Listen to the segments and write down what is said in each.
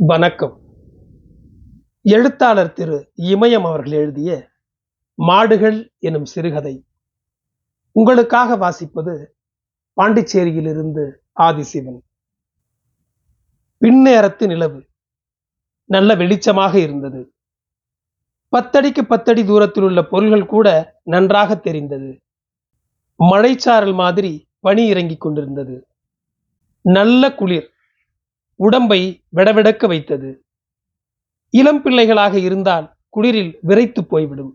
வணக்கம். எழுத்தாளர் திரு இமயம் அவர்கள் எழுதிய மாடுகள் எனும் சிறுகதை. உங்களுக்காக வாசிப்பது பாண்டிச்சேரியிலிருந்து ஆதிசிவன். பின்னேரத்து நிலவு. நல்ல வெளிச்சமாக இருந்தது. பத்தடிக்கு பத்தடி தூரத்தில் உள்ள பொருள்கள் கூட நன்றாக தெரிந்தது. மழைச்சாரல் மாதிரி பனி இறங்கிக் கொண்டிருந்தது. நல்ல குளிர். உடம்பை விடவிடக்க வைத்தது. இளம் பிள்ளைகளாக இருந்தால் குளிரில் விரைத்து போய்விடும்.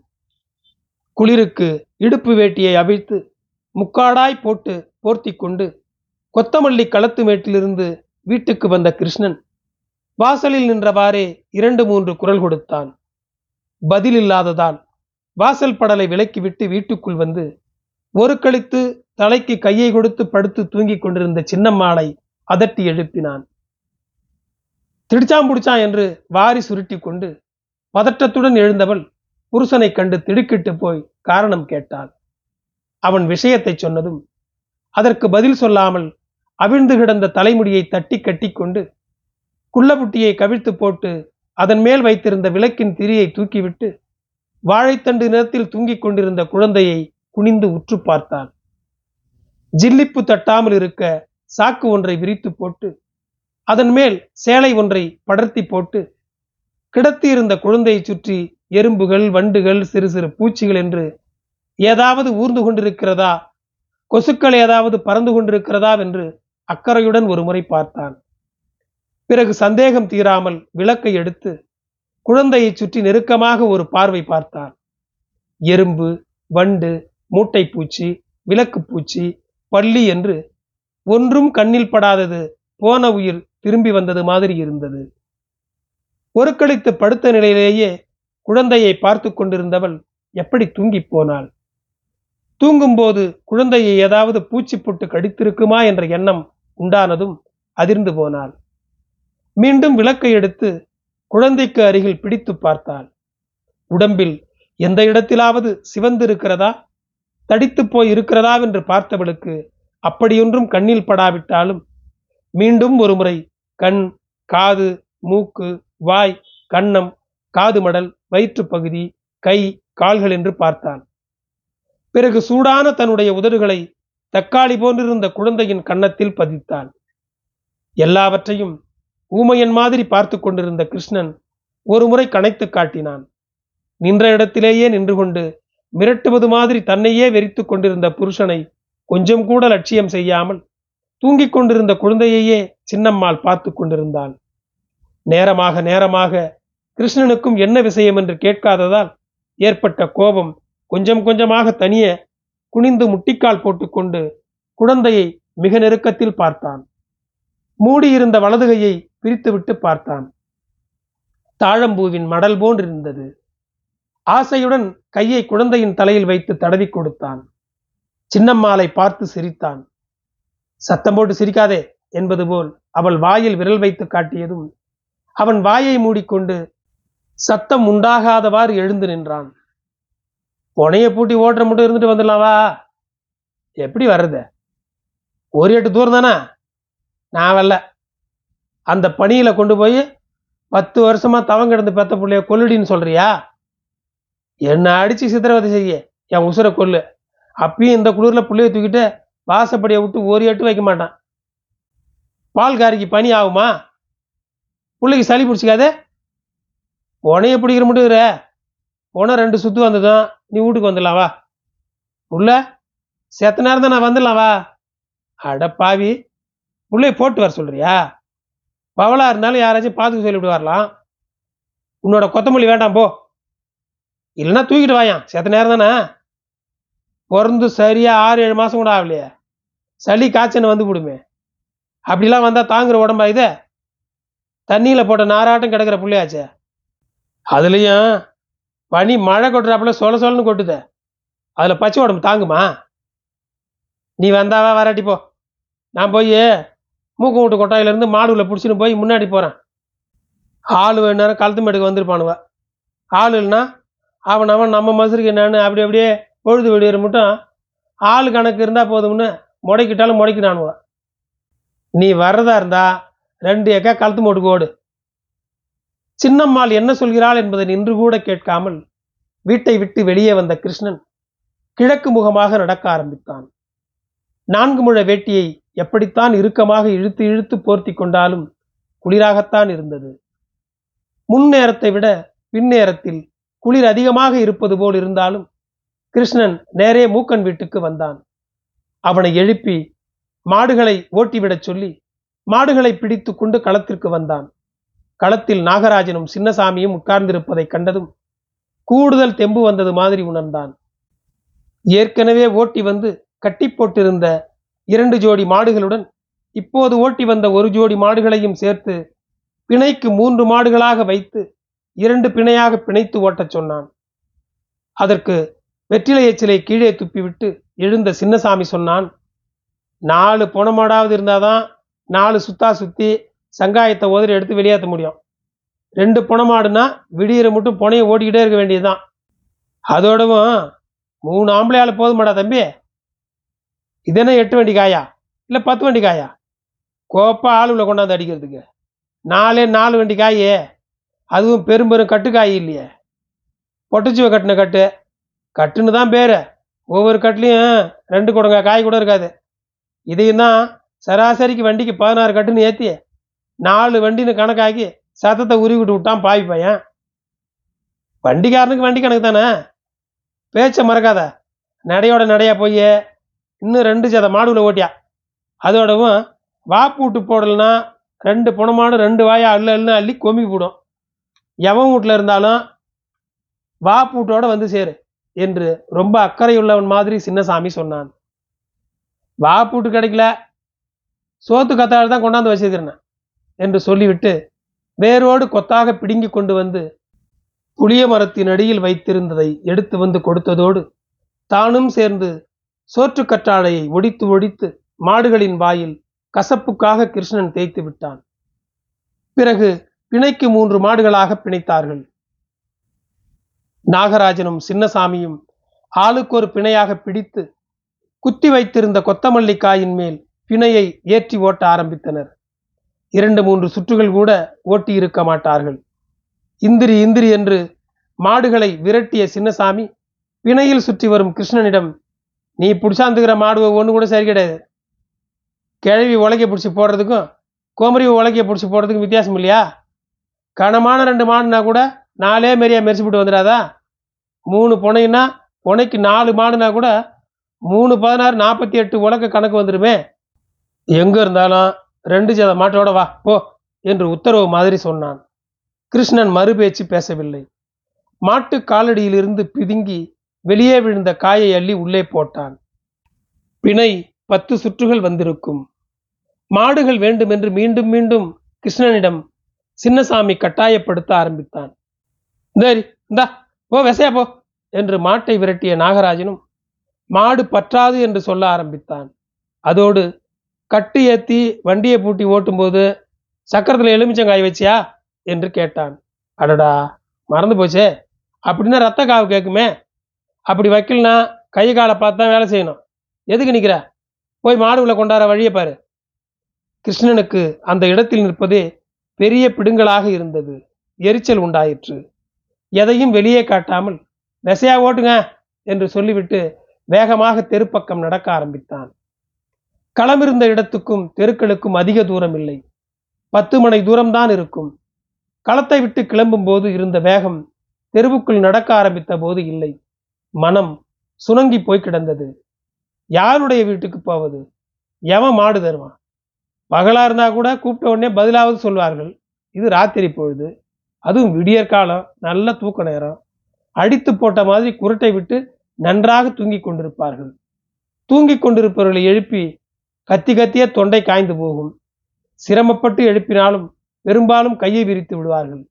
குளிருக்கு இடுப்பு வேட்டியை அவிழ்த்து முக்காடாய் போட்டு போர்த்தி கொண்டு கொத்தமல்லி களத்து மேட்டிலிருந்து வீட்டுக்கு வந்த கிருஷ்ணன் வாசலில் நின்றவாறே இரண்டு மூன்று குரல் கொடுத்தான். பதில் இல்லாததால் வாசல் படலை விலக்கிவிட்டு வீட்டுக்குள் வந்து ஒரு கழித்து தலைக்கு கையை கொடுத்து படுத்து தூங்கிக் கொண்டிருந்த சின்னம்மாளை அதட்டி எழுப்பினான். திடிச்சாம் புடிச்சான் என்று வாரி சுருட்டி கொண்டு பதற்றத்துடன் எழுந்தவள் புருஷனை கண்டு திடுக்கிட்டு போய் காரணம் கேட்டாள். அவன் விஷயத்தை சொன்னதும் அதற்கு பதில் சொல்லாமல் அவிழ்ந்து கிடந்த தலைமுடியை தட்டி கட்டி கொண்டு குள்ளபுட்டியை கவிழ்த்து போட்டு அதன் மேல் வைத்திருந்த விளக்கின் திரியை தூக்கிவிட்டு வாழைத்தண்டு நிறத்தில் தூங்கிக் கொண்டிருந்த குழந்தையை குனிந்து உற்று பார்த்தான் ஜில்லிப்பு தட்டாமல் இருக்க சாக்கு ஒன்றை விரித்து போட்டு அதன் மேல் சேலை ஒன்றை படர்த்தி போட்டு கிடத்தியிருந்த குழந்தையை சுற்றி எறும்புகள் வண்டுகள் சிறு சிறு பூச்சிகள் என்று ஏதாவது ஊர்ந்து கொண்டிருக்கிறதா? கொசுக்கள் ஏதாவது பறந்து கொண்டிருக்கிறதா? என்று அக்கறையுடன் ஒரு முறை பார்த்தான். பிறகு சந்தேகம் தீராமல் விளக்கை எடுத்து குழந்தையை சுற்றி நெருக்கமாக ஒரு பார்வை பார்த்தான். எறும்பு வண்டு மூட்டை பூச்சி விளக்கு பூச்சி பள்ளி என்று ஒன்றும் கண்ணில் படாதது போன உயிர் திரும்பி வந்தது மாதிரி இருந்தது. ஒரு படுத்த நிலையிலேயே குழந்தையை பார்த்து கொண்டிருந்தவள் எப்படி தூங்கி போனாள்? தூங்கும்போது குழந்தையை ஏதாவது பூச்சி போட்டு கடித்திருக்குமா என்ற எண்ணம் உண்டானதும் அதிர்ந்து போனாள். மீண்டும் விளக்கை எடுத்து குழந்தைக்கு அருகில் பிடித்து பார்த்தாள். உடம்பில் எந்த இடத்திலாவது சிவந்து இருக்கிறதா தடித்து போய் இருக்கிறதா? என்று பார்த்தவளுக்கு அப்படியொன்றும் கண்ணில் படாவிட்டாலும் மீண்டும் ஒருமுறை கண் காது மூக்கு வாய் கன்னம் காது மடல் வயிற்று பகுதி கை கால்கள் என்று பார்த்தான். பிறகு சூடான தன்னுடைய உதடுகளை தக்காளி போன்றிருந்த குழந்தையின் கன்னத்தில் பதித்தான். எல்லாவற்றையும் ஊமையன் மாதிரி பார்த்து கொண்டிருந்த கிருஷ்ணன் ஒருமுறை கணைத்து காட்டினான். நின்ற இடத்திலேயே நின்று கொண்டு மிரட்டுவது மாதிரி தன்னையே வெறித்து கொண்டிருந்த புருஷனை கொஞ்சம் கூட லட்சியம் செய்யாமல் தூங்கிக் கொண்டிருந்த குழந்தையையே சின்னம்மாள் பார்த்து கொண்டிருந்தாள். நேரமாக நேரமாக கிருஷ்ணனுக்கும் என்ன விஷயம்? என்று கேட்காததால் ஏற்பட்ட கோபம் கொஞ்சம் கொஞ்சமாக தனிய குனிந்து முட்டிக்கால் போட்டுக்கொண்டு குழந்தையை மிக நெருக்கத்தில் பார்த்தான். மூடியிருந்த வலதுகையை பிரித்துவிட்டு பார்த்தான். தாழம்பூவின் மடல் போன்றிருந்தது. ஆசையுடன் கையை குழந்தையின் தலையில் வைத்து தடவி கொடுத்தான். சின்னம்மாளை பார்த்து சிரித்தான். சத்தம் போட்டு சிரிக்காதே. என்பது போல் அவள் வாயில் விரல் வைத்து காட்டியதும் அவன் வாயை மூடிக்கொண்டு சத்தம் உண்டாகாதவாறு எழுந்து நின்றான். புனைய பூட்டி ஓட்டுற மட்டும் இருந்துட்டு வந்துடலாவா எப்படி வர்றது? ஒரு எட்டு தூரம் தானே? நான் வரல. அந்த பணியில் கொண்டு போய் பத்து வருஷமா தவம் கிடந்து பெத்த பிள்ளைய கொல்லுடின்னு சொல்றியா? என்ன அடிச்சு சித்திரவதை செய்ய? என் உசுரை கொல்லு. அப்பயும் இந்த குளிரில் பிள்ளைய தூக்கிட்டு வாசப்படியை விட்டு ஒரு எட்டு வைக்க மாட்டான். பால்காரிக்கு பனி ஆகுமா? பிள்ளைக்கு சளி பிடிச்சிக்காதே? உனைய பிடிக்கிற மட்டும் உன ரெண்டு சுத்து வந்ததும் நீ வீட்டுக்கு வந்துடலாம் வா. உள்ள? செத்த நேரம் தான் நான் வந்துடலாம் வா. அட பாவி. பிள்ளைய போட்டு வர சொல்றியா? பவளா இருந்தாலும் யாராச்சும் பார்த்துக்க சொல்லிவிட்டு வரலாம். உன்னோட கொத்தமல்லி வேண்டாம் போ. இல்லைன்னா தூக்கிட்டு வாயான் செத்த நேரம் தானே பிறந்து சரியா ஆறு ஏழு மாதம் கூட ஆகலையே. சளி காய்ச்சல் வந்து விடுமே. அப்படிலாம் வந்தால் தாங்குற உடம்பா இது? தண்ணியில் போட்ட நாராட்டம் கிடக்கிற புள்ளையாச்சே. அதுலேயும் பனி மழை கொட்டுறாப்புல சொல சொலன்னு கொட்டுதே. அதில் பச்சை உடம்பு தாங்குமா? நீ வந்தாவா வராட்டி போ. நான் போய் மூக்கு வீட்டு கொட்டாயிலேருந்து மாடுவில் பிடிச்சின்னு போய் முன்னாடி போகிறேன் ஆள் வேணாலும் கழுத்து மேட்டுக்கு வந்திருப்பானுவ. ஆள் இல்லைன்னா அவன் அவன் நம்ம மசுருக்கு என்னன்னு அப்படி அப்படியே பொழுது விடுகிற மட்டும் ஆள் கணக்கு இருந்தால் போதும்னு முடக்கிட்டாலும் முடைக்கினானுவ. நீ வர்றதா இருந்தா ரெண்டு ஏக்கா கழுத்து மூட்டுக்கு ஓடு. சின்னம்மாள் என்ன சொல்கிறாள் என்பதை நின்று கூட கேட்காமல் வீட்டை விட்டு வெளியே வந்த கிருஷ்ணன் கிழக்கு முகமாக நடக்க ஆரம்பித்தான். நான்கு முழ வேட்டியை எப்படித்தான் இறுக்கமாக இழுத்து இழுத்து போர்த்தி கொண்டாலும் குளிராகத்தான் இருந்தது. முன்னேரத்தை விட பின்னேரத்தில் குளிர் அதிகமாக இருப்பது போல் இருந்தாலும் கிருஷ்ணன் நேரே மூக்கன் வீட்டுக்கு வந்தான். அவனை எழுப்பி மாடுகளை ஓட்டிவிடச் சொல்லி மாடுகளை பிடித்து கொண்டு களத்திற்கு வந்தான். களத்தில் நாகராஜனும் சின்னசாமியும் உட்கார்ந்திருப்பதைக் கண்டதும் கூடுதல் தெம்பு வந்தது மாதிரி உணர்ந்தான். ஏற்கனவே ஓட்டி வந்து கட்டி போட்டிருந்த இரண்டு ஜோடி மாடுகளுடன் இப்போது ஓட்டி வந்த ஒரு ஜோடி மாடுகளையும் சேர்த்து பிணைக்கு மூன்று மாடுகளாக வைத்து இரண்டு பிணையாக பிணைத்து ஓட்டச் சொன்னான். அதற்கு வெற்றிலை எச்சிலை கீழே துப்பிவிட்டு எழுந்த சின்னசாமி சொன்னான் நாலு புனமாடாவது இருந்தால் தான் நாலு சுத்தா சுற்றி சங்காயத்தை உதறி எடுத்து வெளியேற்ற முடியும். ரெண்டு புனமாடுனா விடியிற மட்டும் புனையை ஓட்டிக்கிட்டே இருக்க வேண்டியதுதான். அதோடவும் மூணு ஆம்பளையால் போதுமாடா தம்பி. இது என்ன எட்டு வண்டி காயா? இல்லை பத்து வண்டி காயா? கோப்பா ஆளுவில் கொண்டாந்து அடிக்கிறதுக்கு. நாலே நாலு வண்டி காயே. அதுவும் பெரும் பெரும் கட்டுக்காய் இல்லையே. பொட்டச்சுவை கட்டின கட்டு. கட்டுன்னு தான் பேர். ஒவ்வொரு கட்டுலேயும் ரெண்டு குடங்க காய் கூட இருக்காது. இதையும் தான் சராசரிக்கு வண்டிக்கு பதினாறு கட்டுன்னு ஏற்றி நாலு வண்டின்னு கணக்காக்கி சத்தத்தை உருவிட்டு விட்டான் பாவி பையன். வண்டிக்காரனுக்கு வண்டி கணக்கு தானே பேச்சை மறக்காத. நடையோட நடையா போய் இன்னும் ரெண்டு சத மாடுவில் ஓட்டியா. அதோடவும் வாப்பூட்டு போடலைன்னா ரெண்டு புணமாடு ரெண்டு வாயா அள்ளு அல்லுன்னு அள்ளி கொமி போடும். எவன் வீட்டில் இருந்தாலும் வாப்பூட்டோட வந்து சேரு என்று ரொம்ப அக்கறையுள்ளவன் மாதிரி சின்னசாமி சொன்னான். வா பூட்டு கிடைக்கல. சோத்து கத்தாழ் தான் கொண்டாந்து வச்சிருக்கிறேன் என்று சொல்லிவிட்டு வேரோடு கொத்தாக பிடுங்கி கொண்டு வந்து புளிய மரத்தின் அடியில் வைத்திருந்ததை எடுத்து வந்து கொடுத்ததோடு தானும் சேர்ந்து சோற்றுக்கற்றாழையை ஒடித்து ஒடித்து மாடுகளின் வாயில் கசப்புக்காக கிருஷ்ணன் தேய்த்து விட்டான். பிறகு பிணைக்கு மூன்று மாடுகளாக பிணைத்தார்கள். நாகராஜனும் சின்னசாமியும் ஆளுக்கு ஒரு பிணையாக பிடித்து குத்தி வைத்திருந்த கொத்தமல்லி காயின் மேல் பிணையை ஏற்றி ஓட்ட ஆரம்பித்தனர். இரண்டு மூன்று சுற்றுகள் கூட ஓட்டி இருக்க மாட்டார்கள். இந்திரி இந்திரி என்று மாடுகளை விரட்டிய சின்னசாமி பிணையில் சுற்றி வரும் கிருஷ்ணனிடம் நீ பிடிச்சாந்துக்கிற மாடு ஒன்று கூட சரி கிடையாது. கிழவி உலகைய பிடிச்சி போடுறதுக்கும் கோமரி உலகைய பிடிச்சி போடுறதுக்கும் வித்தியாசம் இல்லையா? கனமான ரெண்டு மாடுனா கூட நாலே மாரியா மெரிச்சுப்பிட்டு வந்துடாதா? மூணு புனைன்னா புனைக்கு நாலு மாடுனா கூட மூணு பதினாறு நாற்பத்தி எட்டு உலக கணக்கு வந்துடுமே எங்கே இருந்தாலும் ரெண்டு ஜத மாட்டோட வா போ என்று உத்தரவு மாதிரி சொன்னான். கிருஷ்ணன் மறுபேச்சு பேசவில்லை. மாட்டு காலடியிலிருந்து பிதுங்கி வெளியே விழுந்த காயை அள்ளி உள்ளே போட்டான். பிணை பத்து சுற்றுகள் வந்திருக்கும். மாடுகள் வேண்டுமென்று மீண்டும் மீண்டும் கிருஷ்ணனிடம் சின்னசாமி கட்டாயப்படுத்த ஆரம்பித்தான். சரி இந்தா போ வெசையா போ என்று மாட்டை விரட்டிய நாகராஜனும் மாடு பற்றாது என்று சொல்ல ஆரம்பித்தான். அதோடு கட்டு ஏற்றி வண்டியை பூட்டி ஓட்டும்போது சக்கரத்தில் எலுமிச்சங்காய் வச்சியா? என்று கேட்டான். அடடா மறந்து போச்சே. அப்படின்னா ரத்த காவு கேட்குமே. அப்படி வைக்கலனா கை காலை பார்த்து தான் வேலை செய்யணும். எதுக்கு நிற்கிற போய் மாடுகளை கொண்டாட வழியை பாரு. கிருஷ்ணனுக்கு அந்த இடத்தில் நிற்பதே பெரிய பிடுங்களாக இருந்தது. எரிச்சல் உண்டாயிற்று. எதையும் வெளியே காட்டாமல் நெசையா ஓட்டுங்க என்று சொல்லிவிட்டு வேகமாக தெருப்பக்கம் நடக்க ஆரம்பித்தான். களமிருந்த இடத்துக்கும் தெருக்களுக்கும் அதிக தூரம் இல்லை. பத்து மணி தூரம்தான் இருக்கும். களத்தை விட்டு கிளம்பும் போது இருந்த வேகம் தெருவுக்குள் நடக்க ஆரம்பித்த போது இல்லை. மனம் சுணங்கி போய் கிடந்தது. யாருடைய வீட்டுக்கு போவது? எவன் மாடு தருவான் பகலா இருந்தா கூட கூப்பிட்ட உடனே பதிலாவது சொல்வார்கள். இது ராத்திரி பொழுது. அதுவும் விடியற்காலம் நல்ல தூக்க நேரம். அடித்து போட்ட மாதிரி குரட்டை விட்டு நன்றாக தூங்கிக் கொண்டிருப்பார்கள். தூங்கிக் கொண்டிருப்பவர்களை எழுப்பி கத்தி கத்திய தொண்டை காய்ந்து போகும். சிரமப்பட்டு எழுப்பினாலும் பெரும்பாலும் கையை விரித்து விடுவார்கள்.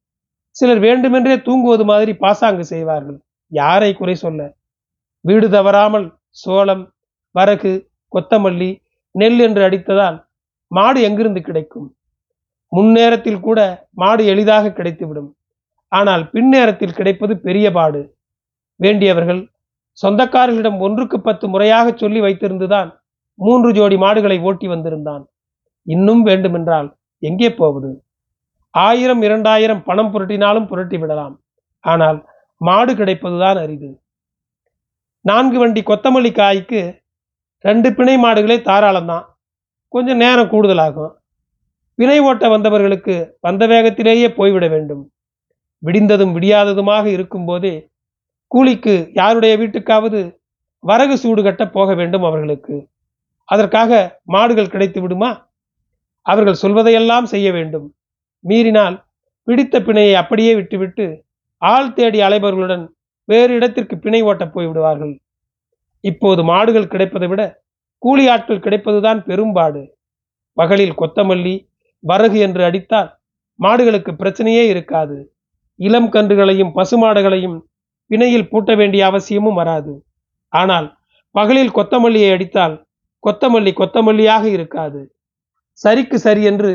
சிலர் வேண்டுமென்றே தூங்குவது மாதிரி பாசாங்கு செய்வார்கள். யாரை குறை சொல்ல? வீடு தவறாமல் சோளம் வரகு கொத்தமல்லி நெல் என்று அடித்ததால் மாடு எங்கிருந்து கிடைக்கும்? முன்னேரத்தில் கூட மாடு எளிதாக கிடைத்துவிடும். ஆனால் பின்னேரத்தில் கிடைப்பது பெரிய பாடு. வேண்டியவர்கள் சொந்தக்காரர்களிடம் ஒன்றுக்கு பத்து முறையாக சொல்லி வைத்திருந்துதான் மூன்று ஜோடி மாடுகளை ஓட்டி வந்திருந்தான். இன்னும் வேண்டுமென்றால் எங்கே போவது? ஆயிரம் இரண்டாயிரம் பணம் புரட்டினாலும் புரட்டி விடலாம். ஆனால் மாடு கிடைப்பதுதான் அரிது. நான்கு வண்டி கொத்தமல்லி காய்க்கு ரெண்டு பிணை மாடுகளே தாராளம்தான். கொஞ்சம் நேரம் கூடுதலாகும். பிணை ஓட்ட வந்தவர்களுக்கு வந்த வேகத்திலேயே போய்விட வேண்டும். விடிந்ததும் விடியாததுமாக இருக்கும்போதே கூலிக்கு யாருடைய வீட்டுக்காவது வரகு சூடு கட்ட போக வேண்டும் அவர்களுக்கு. அதற்காக மாடுகள் கிடைத்து விடுமா? அவர்கள் சொல்வதையெல்லாம் செய்ய வேண்டும். மீறினால் பிடித்த பிணையை அப்படியே விட்டுவிட்டு ஆள் தேடி அலைபவர்களுடன் வேறு இடத்திற்கு பிணை ஓட்டப் போய் விடுவார்கள். இப்போது மாடுகள் கிடைப்பதை விட கூலி ஆட்கள் கிடைப்பதுதான் பெரும்பாடு. பகலில் கொத்தமல்லி வரகு என்று அடித்தால் மாடுகளுக்கு பிரச்சனையே இருக்காது. இளம் கன்றுகளையும் பசுமாடுகளையும் பிணையில் பூட்ட வேண்டிய அவசியமும் வராது. ஆனால் பகலில் கொத்தமல்லியை அடித்தால் கொத்தமல்லி கொத்தமல்லியாக இருக்காது. சரிக்கு சரி என்று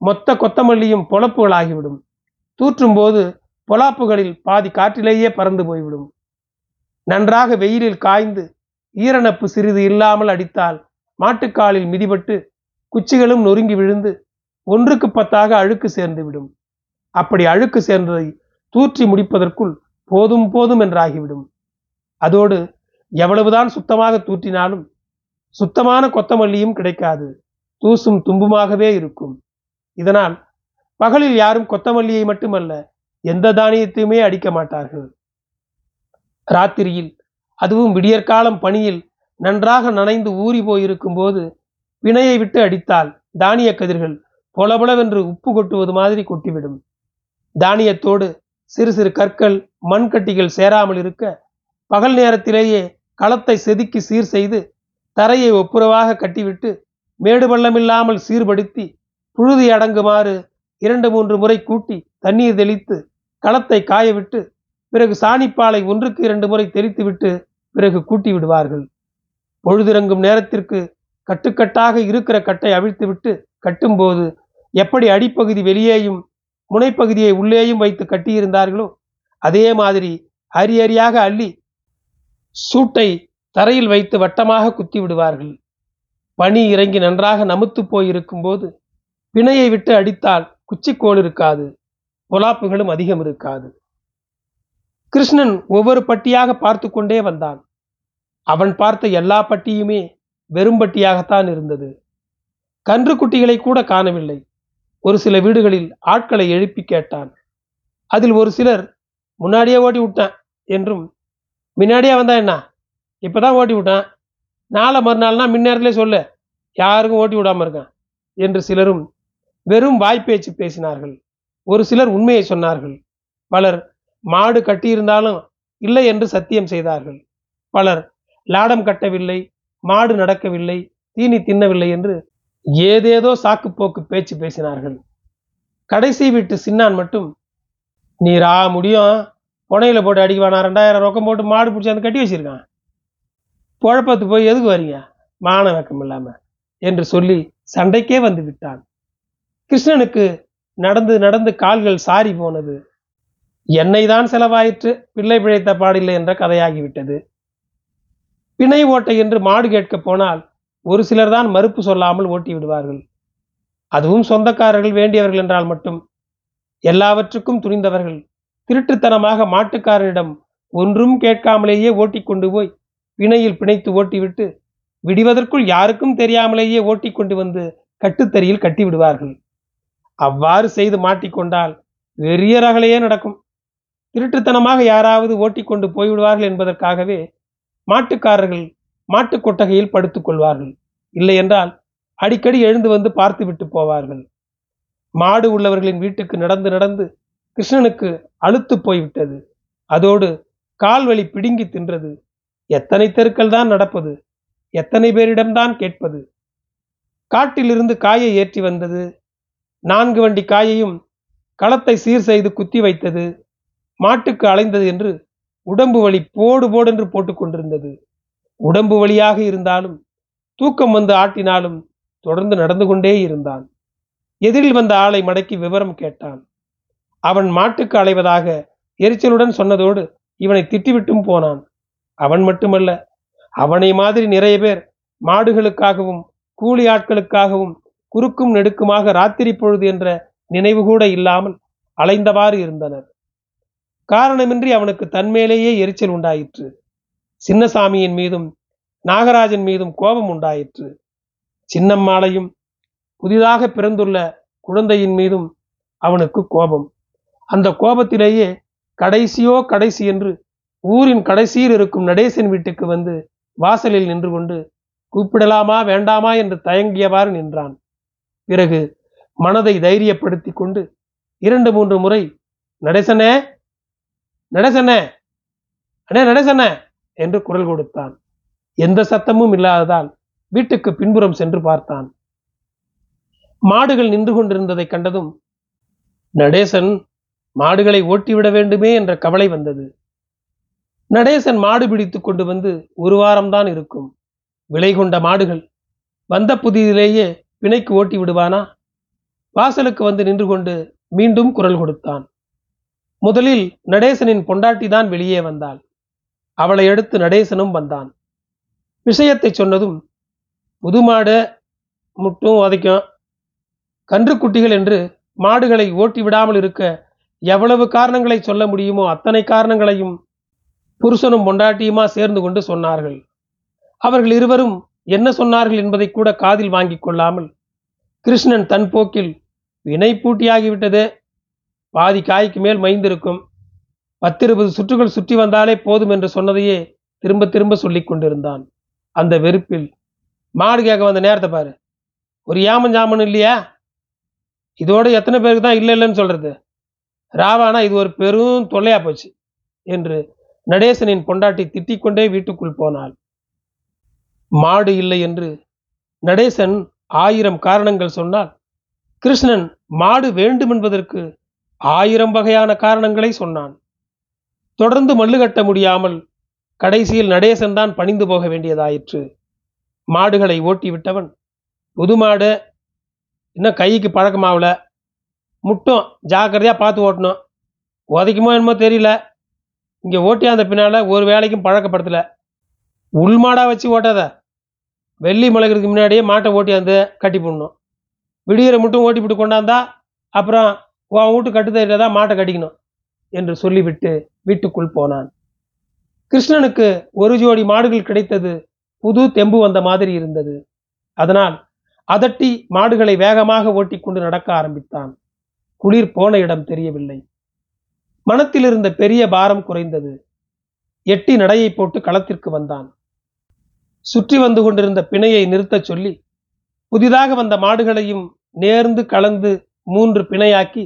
மொத்த கொத்தமல்லியும் பொழப்புகளாகிவிடும். தூற்றும் போது பொலாப்புகளில் பாதி காற்றிலேயே பறந்து போய்விடும். நன்றாக வெயிலில் காய்ந்து ஈரணப்பு சிறிது இல்லாமல் அடித்தால் மாட்டுக்காலில் மிதிபட்டு குச்சிகளும் நொறுங்கி விழுந்து ஒன்றுக்கு பத்தாக அழுக்கு சேர்ந்து விடும் அப்படி அழுக்கு சேர்ந்ததை தூற்றி முடிப்பதற்குள் போதும் போதும் என்றாகிவிடும். அதோடு எவ்வளவுதான் சுத்தமாக தூற்றினாலும் சுத்தமான கொத்தமல்லியும் கிடைக்காது. தூசும் தும்புமாகவே இருக்கும். இதனால் பகலில் யாரும் கொத்தமல்லியை மட்டுமல்ல எந்த தானியத்தையுமே அடிக்க மாட்டார்கள். ராத்திரியில் அதுவும் விடியற்காலம் பணியில் நன்றாக நனைந்து ஊறி போயிருக்கும் போது பிணையை விட்டு அடித்தால் தானிய கதிர்கள் பொலபொலவென்று உப்பு கொட்டுவது மாதிரி கொட்டிவிடும். தானியத்தோடு சிறு சிறு கற்கள் மண்கட்டிகள் சேராமல் இருக்க பகல் நேரத்திலேயே களத்தை செதுக்கி சீர் செய்து தரையை ஒப்புரவாக கட்டிவிட்டு மேடு பள்ளமில்லாமல் சீர்படுத்தி புழுதி அடங்குமாறு இரண்டு மூன்று முறை கூட்டி தண்ணீர் தெளித்து களத்தை காயவிட்டு பிறகு சாணிப்பாலை ஒன்றுக்கு இரண்டு முறை தெளித்துவிட்டு பிறகு கூட்டி விடுவார்கள். பொழுதிறங்கும் நேரத்திற்கு கட்டுக்கட்டாக இருக்கிற கட்டை அவிழ்த்துவிட்டு கட்டும்போது எப்படி அடிப்பகுதி வெளியேயும் முனைப்பகுதியை உள்ளேயும் வைத்து கட்டியிருந்தார்களோ? அதே மாதிரி அரி அரியாக அள்ளி சூட்டை தரையில் வைத்து வட்டமாக குத்தி விடுவார்கள். பனி இறங்கி நன்றாக நமுத்து போயிருக்கும் போது பிணையை விட்டு அடித்தால் குச்சிக்கோள் இருக்காது பொலாப்புகளும் அதிகம் இருக்காது. கிருஷ்ணன் ஒவ்வொரு பட்டியாக பார்த்து கொண்டே வந்தான். அவன் பார்த்த எல்லா பட்டியுமே வெறும் பட்டியாகத்தான் இருந்தது. கன்று குட்டிகளை கூட காணவில்லை. ஒரு சில வீடுகளில் ஆட்களை எழுப்பி கேட்டான். அதில் ஒரு சிலர் முன்னாடியே ஓட்டி விட்டான் என்றும் முன்னாடியே வந்தா என்ன? இப்பதான் ஓட்டி விட்டேன். நாளை மறுநாள்னா முன்னேரத்திலே சொல்லு. யாருக்கும் ஓட்டி விடாம இருக்கேன் என்று சிலரும் வெறும் வாய்ப்பேச்சு பேசினார்கள். ஒரு சிலர் உண்மையை சொன்னார்கள். பலர் மாடு கட்டியிருந்தாலும் இல்லை என்று சத்தியம் செய்தார்கள். பலர் லாடம் கட்டவில்லை மாடு நடக்கவில்லை தீனி தின்னவில்லை என்று ஏதேதோ சாக்கு போக்கு பேச்சு பேசினார்கள். கடைசி வீட்டு சின்னான் மட்டும் நீரா முடியும். புனையில போட்டு அடிக்குவானா? ரெண்டாயிரம் ரொக்கம் போட்டு மாடு பிடிச்சி அந்த கட்டி வச்சிருக்கான். குழப்பத்து போய் எதுக்கு வரீங்க? மான வெக்கம் இல்லாம என்று சொல்லி சண்டைக்கே வந்து விட்டான். கிருஷ்ணனுக்கு நடந்து நடந்து கால்கள் சாரி போனது. என்னை தான் செலவாயிற்று? பிள்ளை பிழைத்த பாடில்லை என்ற கதையாகிவிட்டது. பிணை ஓட்டை என்று மாடு கேட்க போனால் ஒரு சிலர் தான் மறுப்பு சொல்லாமல் ஓட்டி விடுவார்கள். அதுவும் சொந்தக்காரர்கள் வேண்டியவர்கள் என்றால் மட்டும். எல்லாவற்றுக்கும் துணிந்தவர்கள். திருட்டுத்தனமாக மாட்டுக்காரனிடம் ஒன்றும் கேட்காமலேயே ஓட்டி கொண்டு போய் பிணையில் பிணைத்து ஓட்டிவிட்டு விடுவதற்குள் யாருக்கும் தெரியாமலேயே ஓட்டி கொண்டு வந்து கட்டுத்தறியில் கட்டி விடுவார்கள். அவ்வாறு செய்து மாட்டிக்கொண்டால் வெறிய ரகலையே நடக்கும். திருட்டுத்தனமாக யாராவது ஓட்டி கொண்டு போய்விடுவார்கள் என்பதற்காகவே மாட்டுக்காரர்கள் மாட்டு கொட்டகையில் படுத்துக் கொள்வார்கள். இல்லையென்றால் அடிக்கடி எழுந்து வந்து பார்த்து விட்டு போவார்கள். மாடு உள்ளவர்களின் வீட்டுக்கு நடந்து நடந்து கிருஷ்ணனுக்கு அழுத்து போய்விட்டது. அதோடு கால்வழி பிடுங்கி தின்றது. எத்தனை தெருக்கள் தான் நடப்பது? எத்தனை பேரிடம்தான் கேட்பது? காட்டிலிருந்து காயை ஏற்றி வந்தது. நான்கு வண்டி காயையும் களத்தை சீர் செய்து குத்தி வைத்தது. மாட்டுக்கு அலைந்தது என்று உடம்பு வலி போடு போடென்று போட்டுக்கொண்டிருந்தது உடம்பு வழியாக இருந்தாலும் தூக்கம் வந்து ஆட்டினாலும் தொடர்ந்து நடந்து கொண்டே இருந்தான். எதிரில் வந்த ஆளை மடக்கி விவரம் கேட்டான். அவன் மாட்டுக்கு அலைவதாக எரிச்சலுடன் சொன்னதோடு இவனை திட்டிவிட்டும் போனான். அவன் மட்டுமல்ல அவனை மாதிரி நிறைய பேர் மாடுகளுக்காகவும் கூலி ஆட்களுக்காகவும் குறுக்கும் நெடுக்குமாக ராத்திரி பொழுது என்ற நினைவு கூட இல்லாமல் அலைந்தவாறு இருந்தனர். காரணமின்றி அவனுக்கு தன்மேலேயே எரிச்சல் உண்டாயிற்று. சின்னசாமியின் மீதும் நாகராஜன் மீதும் கோபம் உண்டாயிற்று. சின்னம்மாளையும் புதிதாக பிறந்துள்ள குழந்தையின் மீதும் அவனுக்கு கோபம். அந்த கோபத்திலேயே கடைசியோ கடைசி என்று ஊரின் கடைசியில் இருக்கும் நடேசன் வீட்டுக்கு வந்து வாசலில் நின்று கொண்டு கூப்பிடலாமா வேண்டாமா? என்று தயங்கியவாறு நின்றான். பிறகு மனதை தைரியப்படுத்தி கொண்டு இரண்டு மூன்று முறை நடேசனே நடேசனே அண்ணே நடேசனே என்று குரல் கொடுத்தான். எந்த சத்தமும் இல்லாததால் வீட்டுக்கு பின்புறம் சென்று பார்த்தான். மாடுகள் நின்று கொண்டிருந்ததை கண்டதும் நடேசன் மாடுகளை ஓட்டிவிட வேண்டுமே என்ற கவலை வந்தது. நடேசன் மாடு பிடித்து கொண்டு வந்து ஒரு வாரம்தான் இருக்கும். விலை கொண்ட மாடுகள் வந்த புதியிலேயே பிணைக்கு ஓட்டி விடுவானா? வாசலுக்கு வந்து நின்று கொண்டு மீண்டும் குரல் கொடுத்தான். முதலில் நடேசனின் பொண்டாட்டி தான் வெளியே வந்தாள். அவளை அடுத்து நடேசனும் வந்தான். விஷயத்தை சொன்னதும் புது மாடு முட்டும் உதைக்கும். கன்றுக்குட்டிகள் என்று மாடுகளை ஓட்டி விடாமல் இருக்க எவ்வளவு காரணங்களை சொல்ல முடியுமோ அத்தனை காரணங்களையும் புருஷனும் பொண்டாட்டியுமா சேர்ந்து கொண்டு சொன்னார்கள். அவர்கள் இருவரும் என்ன சொன்னார்கள் என்பதை கூட காதில் வாங்கிக் கொள்ளாமல் கிருஷ்ணன் தன் போக்கில் வினை பூட்டியாகிவிட்டது பாதி காய்க்கு மேல் மைந்திருக்கும் பத்திருபது சுற்றுகள் சுற்றி வந்தாலே போதும் என்று சொன்னதையே திரும்ப திரும்ப சொல்லிக் கொண்டிருந்தான். அந்த வெறுப்பில் மாடு கேட்க வந்த நேரத்தை பாரு. ஒரு ஏமன் ஜாமன் இல்லையா? இதோட எத்தனை பேருக்கு தான் இல்லை இல்லைன்னு சொல்றது? ராவானா இது ஒரு பெரும் தொல்லையா போச்சு என்று நடேசனின் பொண்டாட்டி திட்டிக்கொண்டே வீட்டுக்குள் போனாள். மாடு இல்லை என்று நடேசன் ஆயிரம் காரணங்கள் சொன்னால் கிருஷ்ணன் மாடு வேண்டும் என்பதற்கு ஆயிரம் வகையான காரணங்களை சொன்னான். தொடர்ந்து மல்லு கட்ட முடியாமல் கடைசியில் நடேசன் தான் பணிந்து போக வேண்டியதாயிற்று. மாடுகளை ஓட்டி விட்டவன். புது மாடு. இன்னும் கைக்கு பழக்கமாகல முட்டும். ஜாக்கிரதையாக பார்த்து ஓட்டணும். உதைக்குமோ என்னமோ தெரியல. இங்கே ஓட்டியாந்த பின்னால் ஒரு வேலைக்கும் பழக்கப்படுத்தலை. உள் மாடாக வச்சு ஓட்டாத. வெள்ளி முளைக்கிறதுக்கு முன்னாடியே மாட்டை ஓட்டியாந்து கட்டி போடணும். விடியரை மட்டும் ஓட்டி போட்டு கொண்டாந்தா அப்புறம் உன் வீட்டு கட்டு தான் மாட்டை கட்டிக்கணும். என்று சொல்லிவிட்டு வீட்டுக்குள் போனான். கிருஷ்ணனுக்கு ஒரு ஜோடி மாடுகள் கிடைத்தது புது தெம்பு வந்த மாதிரி இருந்தது. அதனால் அதட்டி மாடுகளை வேகமாக ஓட்டிக்கொண்டு நடக்க ஆரம்பித்தான். குளிர் போன இடம் தெரியவில்லை. மனத்தில் இருந்த பெரிய பாரம் குறைந்தது. எட்டி நடையை போட்டு களத்திற்கு வந்தான். சுற்றி வந்து கொண்டிருந்த பிணையை நிறுத்தச் சொல்லி புதிதாக வந்த மாடுகளையும் நேர்ந்து கலந்து மூன்று பிணையாக்கி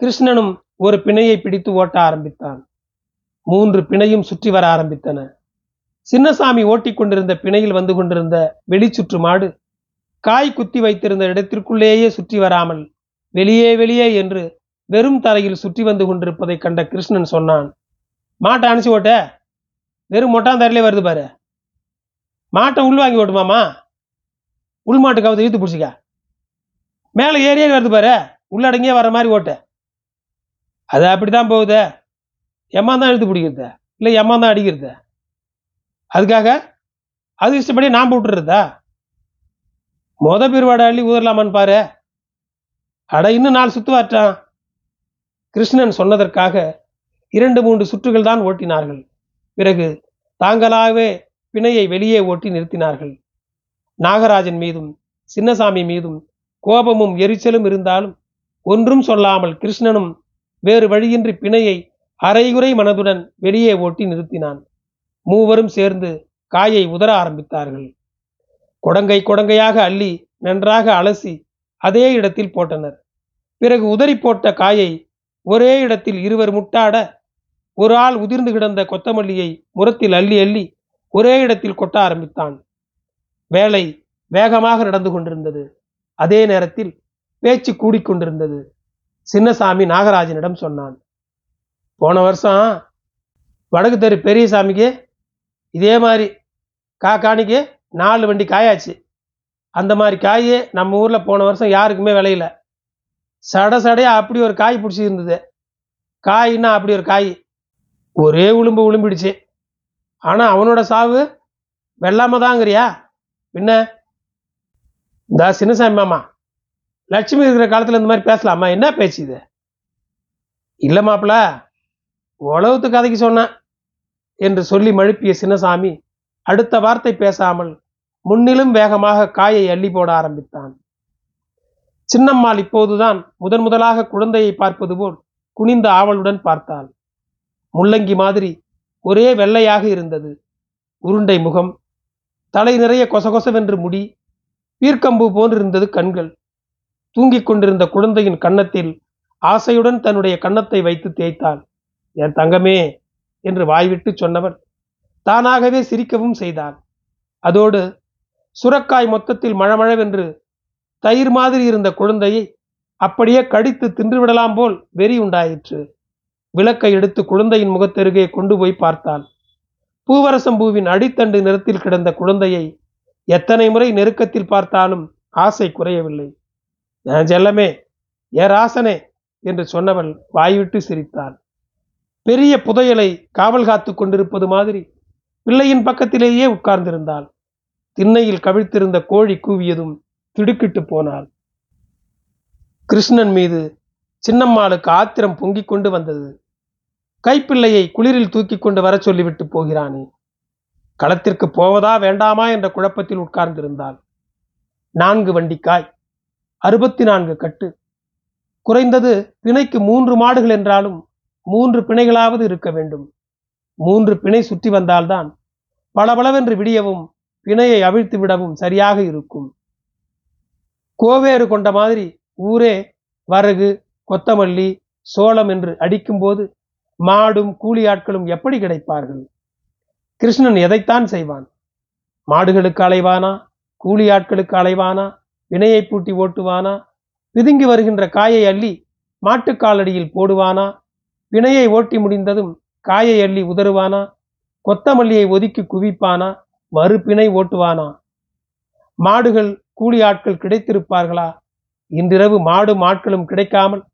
கிருஷ்ணனும் ஒரு பிணையை பிடித்து ஓட்ட ஆரம்பித்தான். மூன்று பிணையும் சுற்றி வர ஆரம்பித்தன. சின்னசாமி ஓட்டி கொண்டிருந்த பிணையில் வந்து கொண்டிருந்த வெளிச்சுற்று மாடு காய் குத்தி வைத்திருந்த இடத்திற்குள்ளேயே சுற்றி வராமல் வெளியே வெளியே என்று வெறும் தரையில் சுற்றி வந்து கொண்டிருப்பதை கண்ட கிருஷ்ணன் சொன்னான் மாட்டை அனுப்பிச்சு ஓட்ட. வெறும் மொட்டாந்தரையிலே வருது பாரு. மாட்டை உள்வாங்கி ஓட்டுமாமா உள் மாட்டுக்காவது இழுத்து பிடிச்சிக்க. மேலே ஏறியே வருது பாரு. உள்ளடங்கியே வர மாதிரி ஓட்ட. அது அப்படிதான் போகுது. எம்மா தான் எழுத்து பிடிக்கிறத. இல்லை எம்மா தான் அடிக்கிறத. அதுக்காக அது இஷ்டப்படி நான் போட்டுறதா மொத பிரிவாட அள்ளி ஊதரலாமான்னு பாரு. அட இன்னும் நாலு சுத்துவாற்றான் கிருஷ்ணன் சொன்னதற்காக இரண்டு மூன்று சுற்றுகள் தான் ஓட்டினார்கள். பிறகு தாங்களாகவே பிணையை வெளியே ஓட்டி நிறுத்தினார்கள். நாகராஜன் மீதும் சின்னசாமி மீதும் கோபமும் எரிச்சலும் இருந்தாலும் ஒன்றும் சொல்லாமல் கிருஷ்ணனும் வேறு வழியின்றி பிணையை அரைகுறை மனதுடன் வெளியே ஓட்டி நிறுத்தினான். மூவரும் சேர்ந்து காயை உதற ஆரம்பித்தார்கள். குடங்கை குடங்கையாக அள்ளி நன்றாக அலசி அதே இடத்தில் போட்டனர். பிறகு உதறி போட்ட காயை ஒரே இடத்தில் இருவர் முட்டாட ஒரு ஆள் உதிர்ந்து கிடந்த கொத்தமல்லியை முரத்தில் அள்ளி அள்ளி ஒரே இடத்தில் கொட்ட ஆரம்பித்தான். வேலை வேகமாக நடந்து கொண்டிருந்தது. அதே நேரத்தில் பேச்சு கூடிக்கொண்டிருந்தது. சின்னசாமி நாகராஜனிடம் சொன்னான். போன வருஷம் வடக்கு தெரு பெரியசாமிக்கு இதே மாதிரி கா காணிக்கு நாலு வண்டி காயாச்சு. அந்த மாதிரி காய் நம்ம ஊரில் போன வருஷம் யாருக்குமே விளையல. சட சடையாக அப்படி ஒரு காய் பிடிச்சிருந்தது காய்னா அப்படி ஒரு காய். ஒரே உளும்பு உளும்பிடுச்சு. ஆனால் அவனோட சாவு வெள்ளாம தாங்கிறியா பின்ன இந்த சின்னசாமி மாமா லட்சுமி இருக்கிற காலத்துல இந்த மாதிரி பேசலாமா? என்ன பேச்சு இது? இல்லை மாப்பிள்ள உழவுத்து கதைக்கு சொன்னேன் என்று சொல்லி மழுப்பிய சின்னசாமி அடுத்த வார்த்தை பேசாமல் முன்னிலும் வேகமாக காயை அள்ளி போட ஆரம்பித்தான். சின்னம்மாள் இப்போதுதான் முதன் முதலாக குழந்தையை பார்ப்பது போல் குனிந்த ஆவலுடன் பார்த்தாள். முள்ளங்கி மாதிரி ஒரே வெள்ளையாக இருந்தது. உருண்டை முகம் தலை நிறைய கொசகொசவென்று முடி பீர்க்கம்பு போன்றிருந்தது கண்கள். தூங்கிக் கொண்டிருந்த குழந்தையின் கன்னத்தில் ஆசையுடன் தன்னுடைய கன்னத்தை வைத்து தேய்த்தாள். என் தங்கமே என்று வாய்விட்டு சொன்னவள் தானாகவே சிரிக்கவும் செய்தாள். அதோடு சுரக்காய் மொத்தத்தில் மழமழவென்று தயிர் மாதிரி இருந்த குழந்தையை அப்படியே கடித்து தின்றுவிடலாம் போல் வெறி உண்டாயிற்று. விளக்கை எடுத்து குழந்தையின் முகத்தருகே கொண்டு போய் பார்த்தாள். பூவரசம்பூவின் அடித்தண்டு நிறத்தில் கிடந்த குழந்தையை எத்தனை முறை நெருக்கத்தில் பார்த்தாலும் ஆசை குறையவில்லை. நான் செல்லமே ஏ ராசனே! என்று சொன்னவள் வாய்விட்டு சிரித்தாள் பெரிய புதையலை காவல் காத்து கொண்டிருப்பது மாதிரி பிள்ளையின் பக்கத்திலேயே உட்கார்ந்திருந்தாள். திண்ணையில் கவிழ்த்திருந்த கோழி கூவியதும் திடுக்கிட்டு போனாள். கிருஷ்ணன் மீது சின்னம்மாளுக்கு ஆத்திரம் பொங்கிக் கொண்டு வந்தது. கைப்பிள்ளையை குளிரில் தூக்கி கொண்டு வர சொல்லிவிட்டு போகிறானே. களத்திற்கு போவதா வேண்டாமா என்ற குழப்பத்தில் உட்கார்ந்திருந்தாள். நான்கு வண்டிக்காய் அறுபத்தி நான்கு கட்டு. குறைந்தது பிணைக்கு மூன்று மாடுகள் என்றாலும் மூன்று பிணைகளாவது இருக்க வேண்டும். மூன்று பிணை சுற்றி வந்தால்தான் பளபளவென்று விடியவும் பிணையை அவிழ்த்து விடவும் சரியாக இருக்கும். கோவேறு கொண்ட மாதிரி ஊரே வரகு கொத்தமல்லி சோளம் என்று அடிக்கும்போது மாடும் கூலி ஆட்களும் எப்படி கிடைப்பார்கள்? கிருஷ்ணன் எதைத்தான் செய்வான்? மாடுகளுக்கு அலைவானா? கூலி ஆட்களுக்கு அலைவானா? வினையை பூட்டி ஓட்டுவானா? பிதுங்கி வருகின்ற காயை அள்ளி மாட்டுக்காலடியில் போடுவானா? பிணையை ஓட்டி முடிந்ததும் காயை அள்ளி உதறுவானா? கொத்தமல்லியை ஒதுக்கி குவிப்பானா? மறுபிணை ஓட்டுவானா? மாடுகள் கூலி ஆட்கள் கிடைத்திருப்பார்களா? இன்றிரவு மாடும் ஆட்களும் கிடைக்காமல்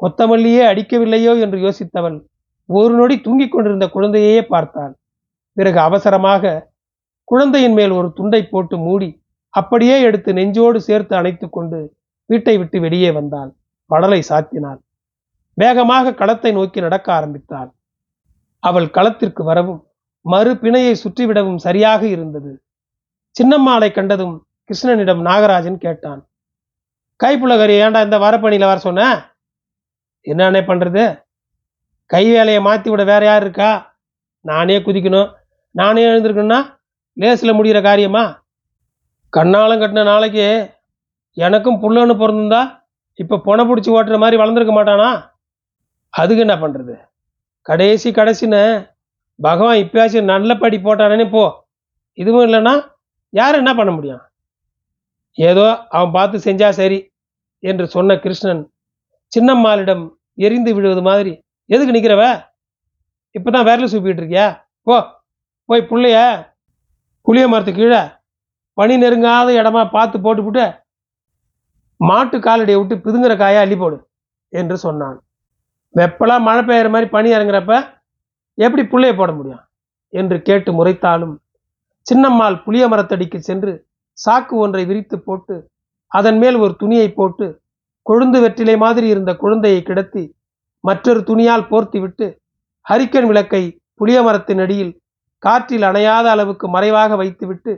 கொத்தமல்லியே அடிக்கவில்லையோ என்று யோசித்தவள் ஒரு நொடி தூங்கிக் கொண்டிருந்த குழந்தையே பார்த்தாள். பிறகு அவசரமாக குழந்தையின் மேல் ஒரு துண்டை போட்டு மூடி அப்படியே எடுத்து நெஞ்சோடு சேர்த்து அணைத்து கொண்டு வீட்டை விட்டு வெளியே வந்தாள். படலை சாத்தினாள். வேகமாக களத்தை நோக்கி நடக்க ஆரம்பித்தாள். அவள் களத்திற்கு வரவும் மறு பிணையை சுற்றிவிடவும் சரியாக இருந்தது. சின்னம்மாளை கண்டதும் கிருஷ்ணனிடம் நாகராஜன் கேட்டான். கைப்புலகரி ஏன்டா இந்த வரப்பணியில் வர சொன்ன? என்னன்னே பண்ணுறது கை வேலையை மாற்றி விட வேற யார் இருக்கா? நானே குதிக்கணும். நானே எழுந்திருக்கணும்னா லேசில் முடிகிற காரியமா? கண்ணாலம் கட்டின நாளைக்கு எனக்கும் புள்ளன்னு பிறந்திருந்தா இப்போ பொணை பிடிச்சி ஓட்டுற மாதிரி வளர்ந்துருக்க மாட்டானா? அதுக்கு என்ன பண்ணுறது கடைசி கடைசின்னு பகவான் இப்பயாச்சும் நல்ல படி போட்டானே போ. இதுவும் இல்லைன்னா யார் என்ன பண்ண முடியும்? ஏதோ அவன் பார்த்து செஞ்சா சரி என்று சொன்ன கிருஷ்ணன் சின்னம்மாளிடம் எரிந்து விடுவது மாதிரி எதுக்கு நிற்கிறவ இப்போ தான் விரல சூப்பிட்டு இருக்கியா? போ போய் பிள்ளைய புளிய மரத்து கீழே பனி நெருங்காத இடமா பார்த்து போட்டுவிட்டு மாட்டு காலடியை விட்டு பிதுங்குற காயை அள்ளி போடு என்று சொன்னான். வெப்பலாம் மழை பெய்யுற மாதிரி பனி இறங்குறப்ப எப்படி புள்ளைய போட முடியும்? என்று கேட்டு முறைத்தாலும் சின்னம்மாள் புளிய மரத்தடிக்கு சென்று சாக்கு ஒன்றை விரித்து போட்டு அதன் மேல் ஒரு துணியை போட்டு கொழுந்து வெற்றிலை மாதிரி இருந்த குழந்தையை கிடத்தி மற்றொரு துணியால் போர்த்தி விட்டு ஹரிக்கன் விளக்கை புளிய மரத்தின் அடியில் காற்றில் அணையாத அளவுக்கு மறைவாக வைத்துவிட்டு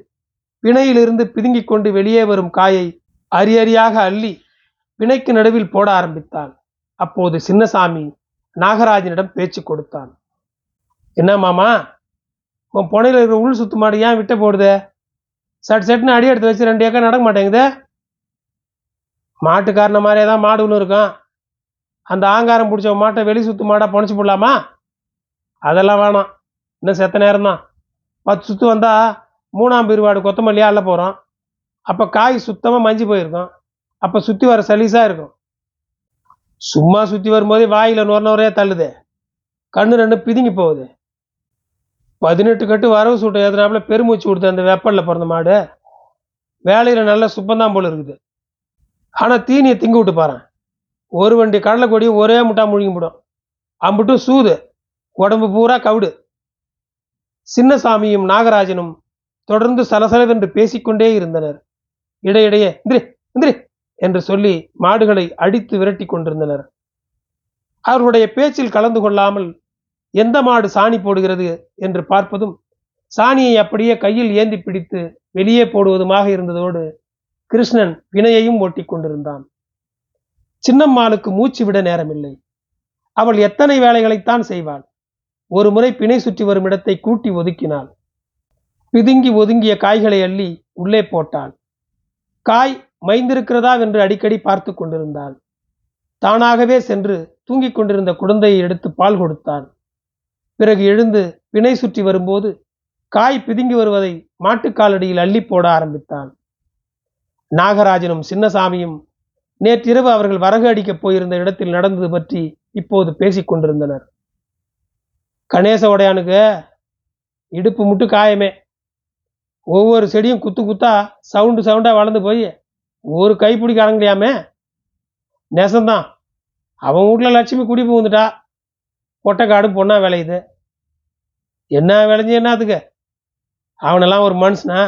பிணையிலிருந்து பிதுங்கிக் கொண்டு வெளியே வரும் காயை அரியறியாக அள்ளி பிணைக்கு நடுவில் போட ஆரம்பித்தான். அப்போது சின்னசாமி நாகராஜனிடம் பேச்சு கொடுத்தான். என்ன மாமா உன் புனையில் இருக்கிற உள் சுத்து மாடு ஏன் விட்ட போடுது? சட் சட்னு அடி எடுத்து வச்சு ரெண்டு ஏக்கர் நடக்க மாட்டேங்குது? மாட்டுக்காரன மாதிரியே தான் மாடு ஒன்று இருக்கும். அந்த ஆங்காரம் பிடிச்ச மாட்டை வெளி சுத்து மாடாக புனைச்சி போடலாமா? அதெல்லாம் வேணாம். இன்னும் செத்த நேரம் தான் பத்து சுத்து வந்தால் மூணாம் பிரிவாடு கொத்தமல்லியாக அள்ள போகிறோம் அப்போ காய் சுத்தமாக மஞ்சி போயிருக்கும். அப்போ சுற்றி வர சலீஸாக இருக்கும். சும்மா சுற்றி வரும்போதே வாயில் நுர தள்ளுது. கண்ணு ரெண்டு பிதுங்கி போகுது. பதினெட்டு கட்டு வரவு சூட்டை ஏற்றினாப்புல பெருமூச்சு கொடுத்த அந்த வெப்பலில் பிறந்த மாடு. வேலையில் நல்ல சுப்பந்தான் போல இருக்குது. ஆனால் தீனியை திங்கி விட்டு பாறேன் ஒரு வண்டி கடலை கொடி ஒரே முட்டா முழுங்கி போடும். அம்புட்டும் சூது. உடம்பு பூரா கவுடு. சின்னசாமியும் நாகராஜனும் தொடர்ந்து சலசலவென்று பேசிக்கொண்டே இருந்தனர். இடையிடையே இந்திரி இந்திரி என்று சொல்லி மாடுகளை அடித்து விரட்டி கொண்டிருந்தனர். அவர்களுடைய பேச்சில் கலந்து கொள்ளாமல் எந்த மாடு சாணி போடுகிறது என்று பார்ப்பதும் சாணியை அப்படியே கையில் ஏந்தி பிடித்து வெளியே போடுவதுமாக இருந்ததோடு கிருஷ்ணன் வினையையும் ஓட்டி கொண்டிருந்தான். சின்னம்மாளுக்கு மூச்சு விட நேரமில்லை. அவள் எத்தனை வேலைகளைத்தான் செய்வாள். ஒரு முறை பிணை சுற்றி வரும் இடத்தை கூட்டி ஒதுக்கினாள். பிதுங்கி ஒதுங்கிய காய்களை அள்ளி உள்ளே போட்டாள். காய் மைந்திருக்கிறதா என்று அடிக்கடி பார்த்து கொண்டிருந்தாள். தானாகவே சென்று தூங்கிக் கொண்டிருந்த குழந்தையை எடுத்து பால் கொடுத்தான் பிறகு எழுந்து பிணை சுற்றி வரும்போது காய் பிதுங்கி வருவதை மாட்டுக்காலடியில் அள்ளி போட ஆரம்பித்தான் நாகராஜனும் சின்னசாமியும் நேற்றிரவு அவர்கள் வரகு அடிக்கப் போயிருந்த இடத்தில் நடந்தது பற்றி இப்போது பேசிக் கொண்டிருந்தனர். கணேச உடையானுக்கு இடுப்பு முட்டு காயமே. ஒவ்வொரு செடியும் குத்து குத்தா சவுண்டு சவுண்டா வளர்ந்து போய் ஒரு கைப்பிடி கலங்கலையாமே நெசந்தான் அவன் வீட்டில் லட்சுமி குடி புகுந்துட்டா பொட்டைக்காடு பொண்ணா விளையுது. என்ன விளைஞ்சு என்னத்துக்கு அவனெல்லாம் ஒரு மனுஷனா?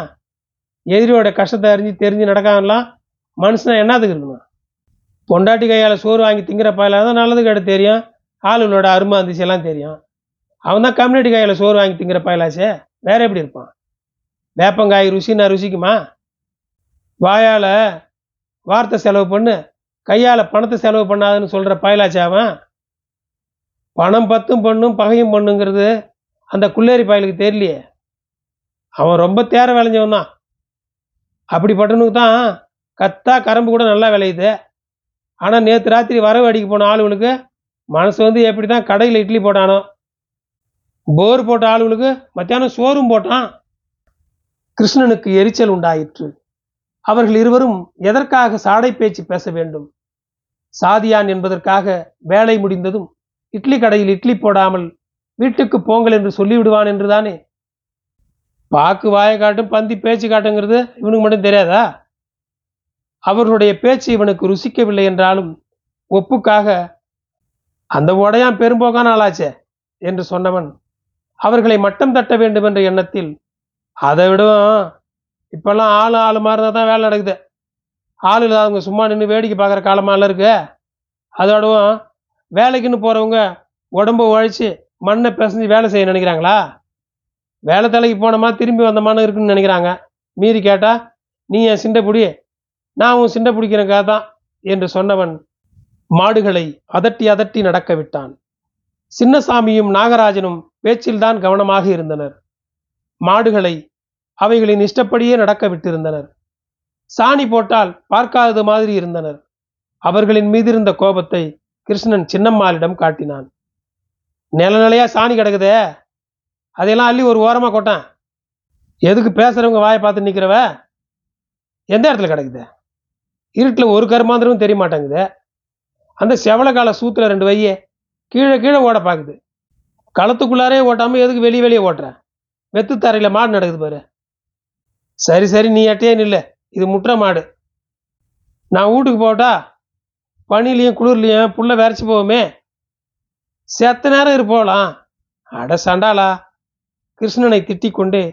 எதிரியோட கஷ்டத்தை அறிஞ்சு தெரிஞ்சு நடக்காமலாம் மனுஷனா என்னத்துக்கு இருக்கணும்? பொண்டாட்டி கையால் சோறு வாங்கி திங்கிற பயில தான் நல்லது கேட்டு தெரியும். ஆளுகளோட அருமை இருந்துச்சு எல்லாம் தெரியும். அவன் தான் கம்யூனிட்டி கையால் சோறு வாங்கி திங்கிற பயலாச்சே வேற எப்படி இருப்பான்? வேப்பங்காய் ருசின்னா ருசிக்குமா? வாயால் வார்த்தை செலவு பண்ணு. கையால் பணத்தை செலவு பண்ணாதுன்னு சொல்கிற பயலாச்சாவன் பணம் பத்தும் பண்ணும் பகையும் பண்ணுங்கிறது அந்த குள்ளேரி பயலுக்கு தெரியலையே. அவன் ரொம்ப தேர விளைஞ்சவன் தான். அப்படிப்பட்டனுக்கு தான் கத்தா கரம்பு கூட நல்லா விளையுது. ஆனால் நேற்று ராத்திரி வரவு அடிக்க போன ஆளுகளுக்கு மனசு வந்து எப்படி தான் கடையில் இட்லி போட்டானோ போர் போட்ட ஆளுகளுக்கு மத்தியானம் சோறும் போட்டான். கிருஷ்ணனுக்கு எரிச்சல் உண்டாயிற்று. அவர்கள் இருவரும் எதற்காக சாடை பேச்சு பேச வேண்டும்? சாதியான் என்பதற்காக வேலை முடிந்ததும் இட்லி கடையில் இட்லி போடாமல் வீட்டுக்கு போங்கள் என்று சொல்லிவிடுவான் என்றுதானே? பாக்கு வாயை காட்டும் பந்தி பேச்சு காட்டுங்கிறது இவனுக்கு மட்டும் தெரியாதா? அவர்களுடைய பேச்சு இவனுக்கு ருசிக்கவில்லை என்றாலும் ஒப்புக்காக அந்த உடையான் பெரும்போக்கான ஆளாச்சே என்று சொன்னவன் அவர்களை மட்டம் தட்ட வேண்டும் என்ற எண்ணத்தில் அதை விடவும் இப்பெல்லாம் ஆள் ஆள் மாதிரி தான் வேலை நடக்குது. ஆள் இல்லாதவங்க சும்மா நின்று வேடிக்கை பார்க்குற காலமாலாம் இருக்கு. அதோடவும் வேலைக்குன்னு போகிறவங்க உடம்பு உழைச்சி மண்ணை பிசைஞ்சு வேலை செய்ய நினைக்கிறாங்களா? வேலை தலைக்கு போனோமா திரும்பி வந்தமான்னு இருக்குன்னு நினைக்கிறாங்க. மீறி கேட்டால் நீ என் சிண்டை பிடி நான் உன் சிண்டை பிடிக்கிறக்காக தான் என்று சொன்னவன் மாடுகளை அதட்டி அதட்டி நடக்க விட்டான். சின்னசாமியும் நாகராஜனும் பேச்சில்தான் கவனமாக இருந்தனர். மாடுகளை அவைகளின் இஷ்டப்படியே நடக்க விட்டிருந்தனர். சாணி போட்டால் பார்க்காதது மாதிரி இருந்தனர். அவர்களின் மீது இருந்த கோபத்தை கிருஷ்ணன் சின்னம்மாளிடம் காட்டினான். நில நிலையா சாணி கிடக்குதே? அதையெல்லாம் அள்ளி ஒரு ஓரமாக கொட்டேன். எதுக்கு பேசுகிறவங்க வாயை பார்த்து நிற்கிறவ எந்த இடத்துல கிடக்குது? இருட்டில் ஒரு கருமாந்திரமும் தெரிய மாட்டேங்குது. அந்த செவலக்கால சூத்துல ரெண்டு வையே கீழே கீழே ஓட பார்க்குது களத்துக்குள்ளாரே ஓட்டாமல் எதுக்கு வெளியே வெளியே ஓட்டுறேன் வெத்து தரையில் மாடு நடக்குது பாரு. சரி சரி நீ எட்டையே நில்ல. இது முற்ற மாடு. நான் வீட்டுக்கு போட்டா பனிலையும் குளிர்லையும் புள்ள விரைச்சி போவோமே செத்த நேரம் இருப்போலாம் போகலாம். அட சண்டாளா. கிருஷ்ணனை திட்டிக்கொண்டே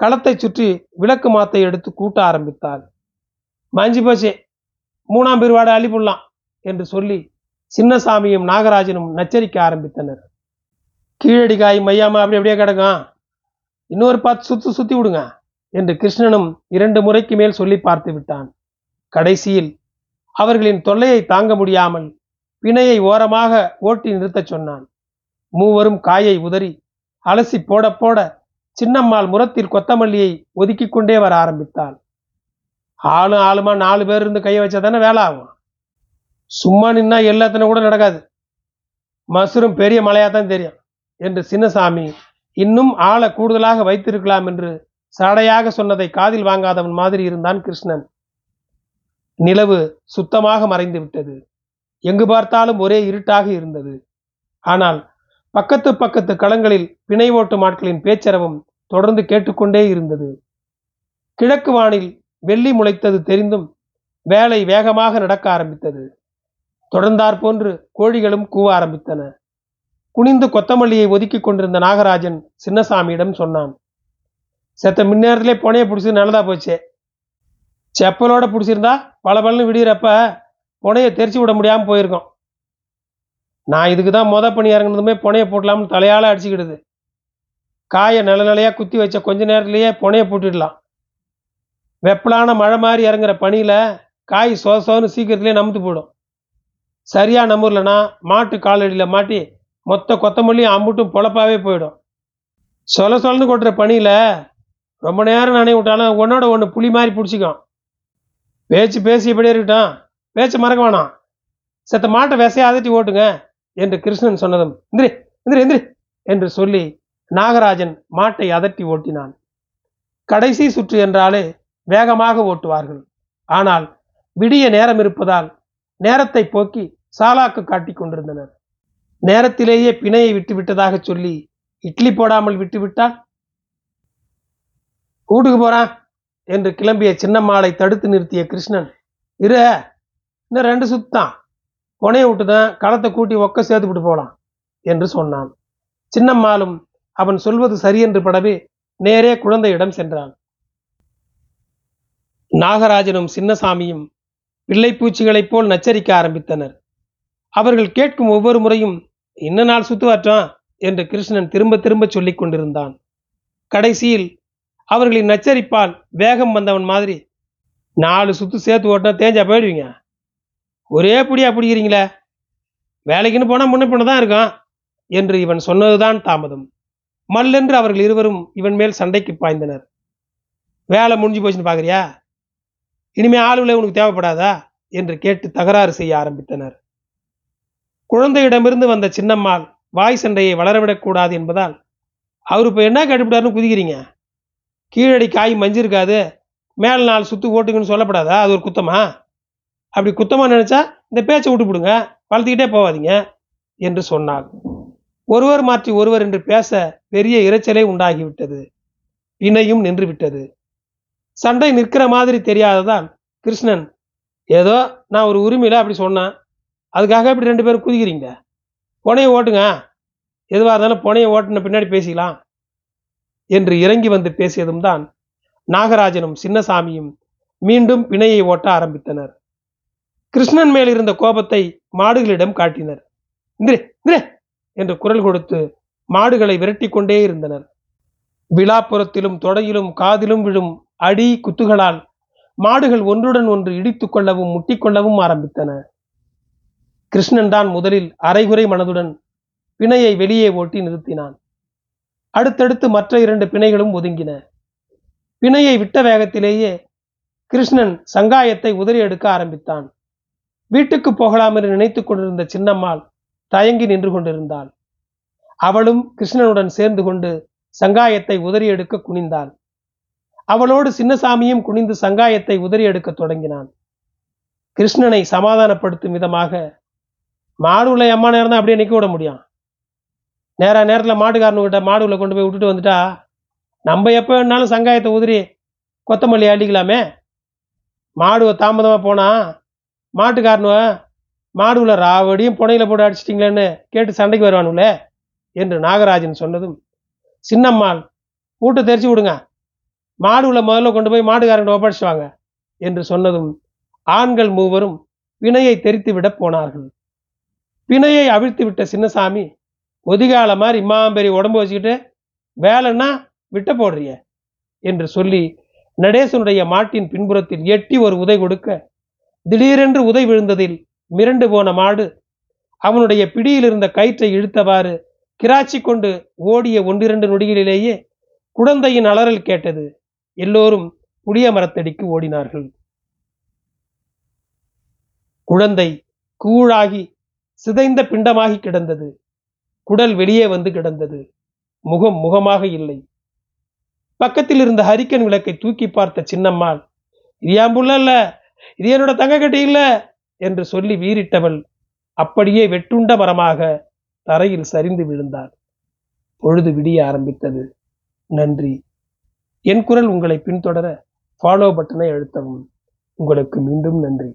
களத்தை சுற்றி விளக்கு மாத்தை எடுத்து கூட்ட ஆரம்பித்தாள். மஞ்சி போச்சு. மூணாம் பெருவாடை அழிப்புடலாம் என்று சொல்லி சின்னசாமியும் நாகராஜனும் நச்சரிக்க ஆரம்பித்தனர். கீழடி காய் மையாம அப்படி அப்படியே கிடக்கும். இன்னொரு பத்து சுற்றி சுற்றி விடுங்க. என்று கிருஷ்ணனும் இரண்டு முறைக்கு மேல் சொல்லி பார்த்து விட்டான். கடைசியில் அவர்களின் தொல்லையை தாங்க முடியாமல் பிணையை ஓரமாக ஓட்டி நிறுத்தச் சொன்னான். மூவரும் காயை உதறி அலசி போட போட சின்னம்மாள் முரத்தில் கொத்தமல்லியை ஒதுக்கி கொண்டே வர ஆரம்பித்தாள். ஆளும் ஆளுமா நாலு பேர் இருந்து கையை வச்சா தானே வேலை ஆகும். சும்மா நின்னா எல்லாத்தினும் கூட நடக்காது. மசுரும் பெரிய மலையாக தான் தெரியும் என்று சின்னசாமி இன்னும் ஆளை கூடுதலாக வைத்திருக்கலாம் என்று சாடையாக சொன்னதை காதில் வாங்காதவன் மாதிரி இருந்தான் கிருஷ்ணன். நிலவு சுத்தமாக மறைந்து விட்டது. எங்கு பார்த்தாலும் ஒரே இருட்டாக இருந்தது. ஆனால் பக்கத்து பக்கத்து களங்களில் பிணை ஓட்டும் ஆட்களின் பேச்சரவும் தொடர்ந்து கேட்டுக்கொண்டே இருந்தது. கிழக்கு வானில் வெள்ளி முளைத்தது தெரிந்தும் வேலை வேகமாக நடக்க ஆரம்பித்தது. தொடர்ந்தாற் போன்று கோழிகளும் கூவ ஆரம்பித்தன. குனிந்து கொத்தமல்லியை ஒதுக்கிக் கொண்டிருந்த நாகராஜன் சின்னசாமியிடம் சொன்னான் செத்த முன்னேறத்திலே புனைய பிடிச்சது நல்லதா போச்சே. செப்பலோட பிடிச்சிருந்தா பல பலன்னு விடுகிறப்ப புனையை தெரிச்சு விட முடியாமல் போயிருக்கோம். நான் இதுக்கு தான் மொதல் பண்ணி இறங்குனதுமே புனையை போட்டலாம்னு தலையால் அடிச்சுக்கிடுது. காயை நில நிலையாக குத்தி வச்ச கொஞ்ச நேரத்துலையே புனையை போட்டுடலாம். வெப்பலான மழை மாதிரி இறங்குற பனியில் காய் சொத சோன்னு சீக்கிரத்துலேயே நமுத்து போயிடும் சரியாக நம்புறலனா மாட்டு காலடியில் மாட்டி மொத்த கொத்தமல்லியும் அம்புட்டும் பொழப்பாவே போயிடும். சொல சொலன்னு கொட்டுற பனியில் ரொம்ப நேரம் நினைவு விட்டாலும் ஒன்னோட ஒன்று புளி மாதிரி பிடிச்சிக்கும் பேச்சு பேசி இப்படியே இருக்கட்டும். பேச்சு மறக்க வேணாம். செத்த மாட்டை விசையை அதட்டி ஓட்டுங்க என்று கிருஷ்ணன் சொன்னதும் இந்திரி இந்திரி இந்திரி என்று சொல்லி நாகராஜன் மாட்டை அதட்டி ஓட்டினான். கடைசி சுற்று என்றாலே வேகமாக ஓட்டுவார்கள். ஆனால் விடிய நேரம் இருப்பதால் நேரத்தை போக்கி சாலாக்கு காட்டி கொண்டிருந்தனர். நேரத்திலேயே பிணையை விட்டு விட்டதாக சொல்லி இட்லி போடாமல் விட்டு கூட்டுக்கு வீட்டுக்கு போறான் என்று கிளம்பிய சின்னம்மாளை தடுத்து நிறுத்திய கிருஷ்ணன் இரு இன்னும் ரெண்டு சுத்தான் புனைய விட்டுதான் களத்தை கூட்டி ஒக்க சேர்த்துவிட்டு போலாம் என்று சொன்னான். சின்னம்மாளும் அவன் சொல்வது சரியென்று படவே நேரே குழந்தையிடம் சென்றான். நாகராஜனும் சின்னசாமியும் பிள்ளைப்பூச்சிகளைப் போல் நச்சரிக்க ஆரம்பித்தனர். அவர்கள் கேட்கும் ஒவ்வொரு முறையும் இன்ன நாள் சுத்துவாற்றான் என்று கிருஷ்ணன் திரும்ப திரும்ப சொல்லிக் கொண்டிருந்தான். கடைசியில் அவர்களின் நச்சரிப்பால் வேகம் வந்தவன் மாதிரி நாலு சுத்து சேர்த்து ஓட்டினா தேஞ்சா போயிடுவீங்க. ஒரே புடியா பிடிக்கிறீங்களே. வேலைக்குன்னு போனால் முன்ன பின்ன தான் இருக்கும் என்று இவன் சொன்னதுதான் தாமதம். மல்லென்று அவர்கள் இருவரும் இவன் மேல் சண்டைக்கு பாய்ந்தனர். வேலை முடிஞ்சு போச்சுன்னு பார்க்குறியா இனிமே ஆளுகளை உனக்கு தேவைப்படாதா? என்று கேட்டு தகராறு செய்ய ஆரம்பித்தனர். குழந்தையிடமிருந்து வந்த சின்னம்மாள் வாய் சண்டையை வளரவிடக்கூடாது என்பதால் அவர் இப்போ என்ன கட்டுப்பிட்டாருன்னு குதிக்கிறீங்க? கீழடி காய் மஞ்சிருக்காது மேல் நாள் சுத்து ஓட்டுங்கன்னு சொல்லப்படாதா? அது ஒரு குத்தமா? அப்படி குத்தமாக நினச்சா இந்த பேச்சை விட்டுப்பிடுங்க வளர்த்துக்கிட்டே போவாதீங்க என்று சொன்னாள். ஒருவர் மாற்றி ஒருவர் என்று பேச பெரிய இரைச்சலே உண்டாகிவிட்டது. இணையும் நின்று விட்டது சண்டை நிற்கிற மாதிரி தெரியாததால் கிருஷ்ணன் ஏதோ நான் ஒரு உரிமையில் அப்படி சொன்னேன் அதுக்காக இப்படி ரெண்டு பேரும் குதிக்கிறீங்க. புனையை ஓட்டுங்க. எதுவாக இருந்தாலும் புனையை ஓட்டுன பின்னாடி பேசிக்கலாம். என்று இறங்கி வந்து பேசியதும் தான் நாகராஜனும் சின்னசாமியும் மீண்டும் பிணையை ஓட்ட ஆரம்பித்தனர். கிருஷ்ணன் மேல் இருந்த கோபத்தை மாடுகளிடம் காட்டினர். இந்திரே இந்திரே! என்று குரல் கொடுத்து மாடுகளை விரட்டி கொண்டே இருந்தனர். விழாப்புறத்திலும் தொடையிலும் காதிலும் விழும் அடி குத்துகளால் மாடுகள் ஒன்றுடன் ஒன்று இடித்துக் கொள்ளவும் முட்டிக்கொள்ளவும் ஆரம்பித்தன. கிருஷ்ணன் தான் முதலில் அரைகுறை மனதுடன் பிணையை வெளியே ஓட்டி நிறுத்தினான். அடுத்தடுத்து மற்ற இரண்டு பிணைகளும் ஒதுங்கின. பிணையை விட்ட வேகத்திலேயே கிருஷ்ணன் சங்காயத்தை உதறி எடுக்க ஆரம்பித்தான். வீட்டுக்கு போகலாம் என்று நினைத்துக் கொண்டிருந்த சின்னம்மாள் தயங்கி நின்று கொண்டிருந்தாள். அவளும் கிருஷ்ணனுடன் சேர்ந்து கொண்டு சங்காயத்தை உதறி எடுக்க குனிந்தாள். அவளோடு சின்னசாமியும் குனிந்து சங்காயத்தை உதறி எடுக்க தொடங்கினான். கிருஷ்ணனை சமாதானப்படுத்தும் விதமாக மாடு உள்ள அம்மா நேரம் தான் அப்படியே நிற்க விட முடியும். நேராக நேரத்தில் மாட்டுக்காரனுக்கிட்ட மாடுகளை கொண்டு போய் விட்டுட்டு வந்துட்டா நம்ம எப்போ வேணாலும் சங்காயத்தை உதிரி கொத்தமல்லி அள்ளிக்கலாமே மாடு தாமதமாக போனால் மாட்டுக்காரனுவ மாடுவில் ராவடியும் புனையில் போட்டு அடிச்சிட்டிங்களேன்னு கேட்டு சண்டைக்கு வருவானுங்களே என்று நாகராஜன் சொன்னதும் சின்னம்மாள் பூட்டை தெரிச்சு விடுங்க. மாடுகளை முதல்ல கொண்டு போய் மாடுகாரன் ஒப்படைச்சுவாங்க என்று சொன்னதும் ஆண்கள் மூவரும் பிணையை தெரித்து விட போனார்கள். பிணையை அவிழ்த்து விட்ட சின்னசாமி ஒதிகால மாதிரி இம்மாம்பெரிய உடம்பு வச்சுக்கிட்டு வேலைன்னா விட்ட போடுறிய என்று சொல்லி நடேசனுடைய மாட்டின் பின்புறத்தில் எட்டி ஒரு உதை கொடுக்க திடீரென்று உதை விழுந்ததில் மிரண்டு போன மாடு அவனுடைய பிடியில் இருந்த கயிற்றை இழுத்தவாறு கிராச்சி கொண்டு ஓடிய ஒன்றிரண்டு நொடிகளிலேயே குழந்தையின் அலறல் கேட்டது. எல்லோரும் புளிய மரத்தடிக்கு ஓடினார்கள். குழந்தை கூழாகி சிதைந்த பிண்டமாகி கிடந்தது. குடல் வெளியே வந்து கிடந்தது. முகம் முகமாக இல்லை. பக்கத்தில் இருந்த ஹரிக்கன் விளக்கை தூக்கி பார்த்த சின்னம்மாள் இது என் புள்ள இல்ல இது என்னோட தங்க கட்டி இல்ல. என்று சொல்லி வீறிட்டவள் அப்படியே வெட்டுண்ட மரமாக தரையில் சரிந்து விழுந்தாள். பொழுது விடிய ஆரம்பித்தது. நன்றி. என் குரல் உங்களை பின்தொடர ஃபாலோ பட்டனை அழுத்தவும். உங்களுக்கு மீண்டும் நன்றி.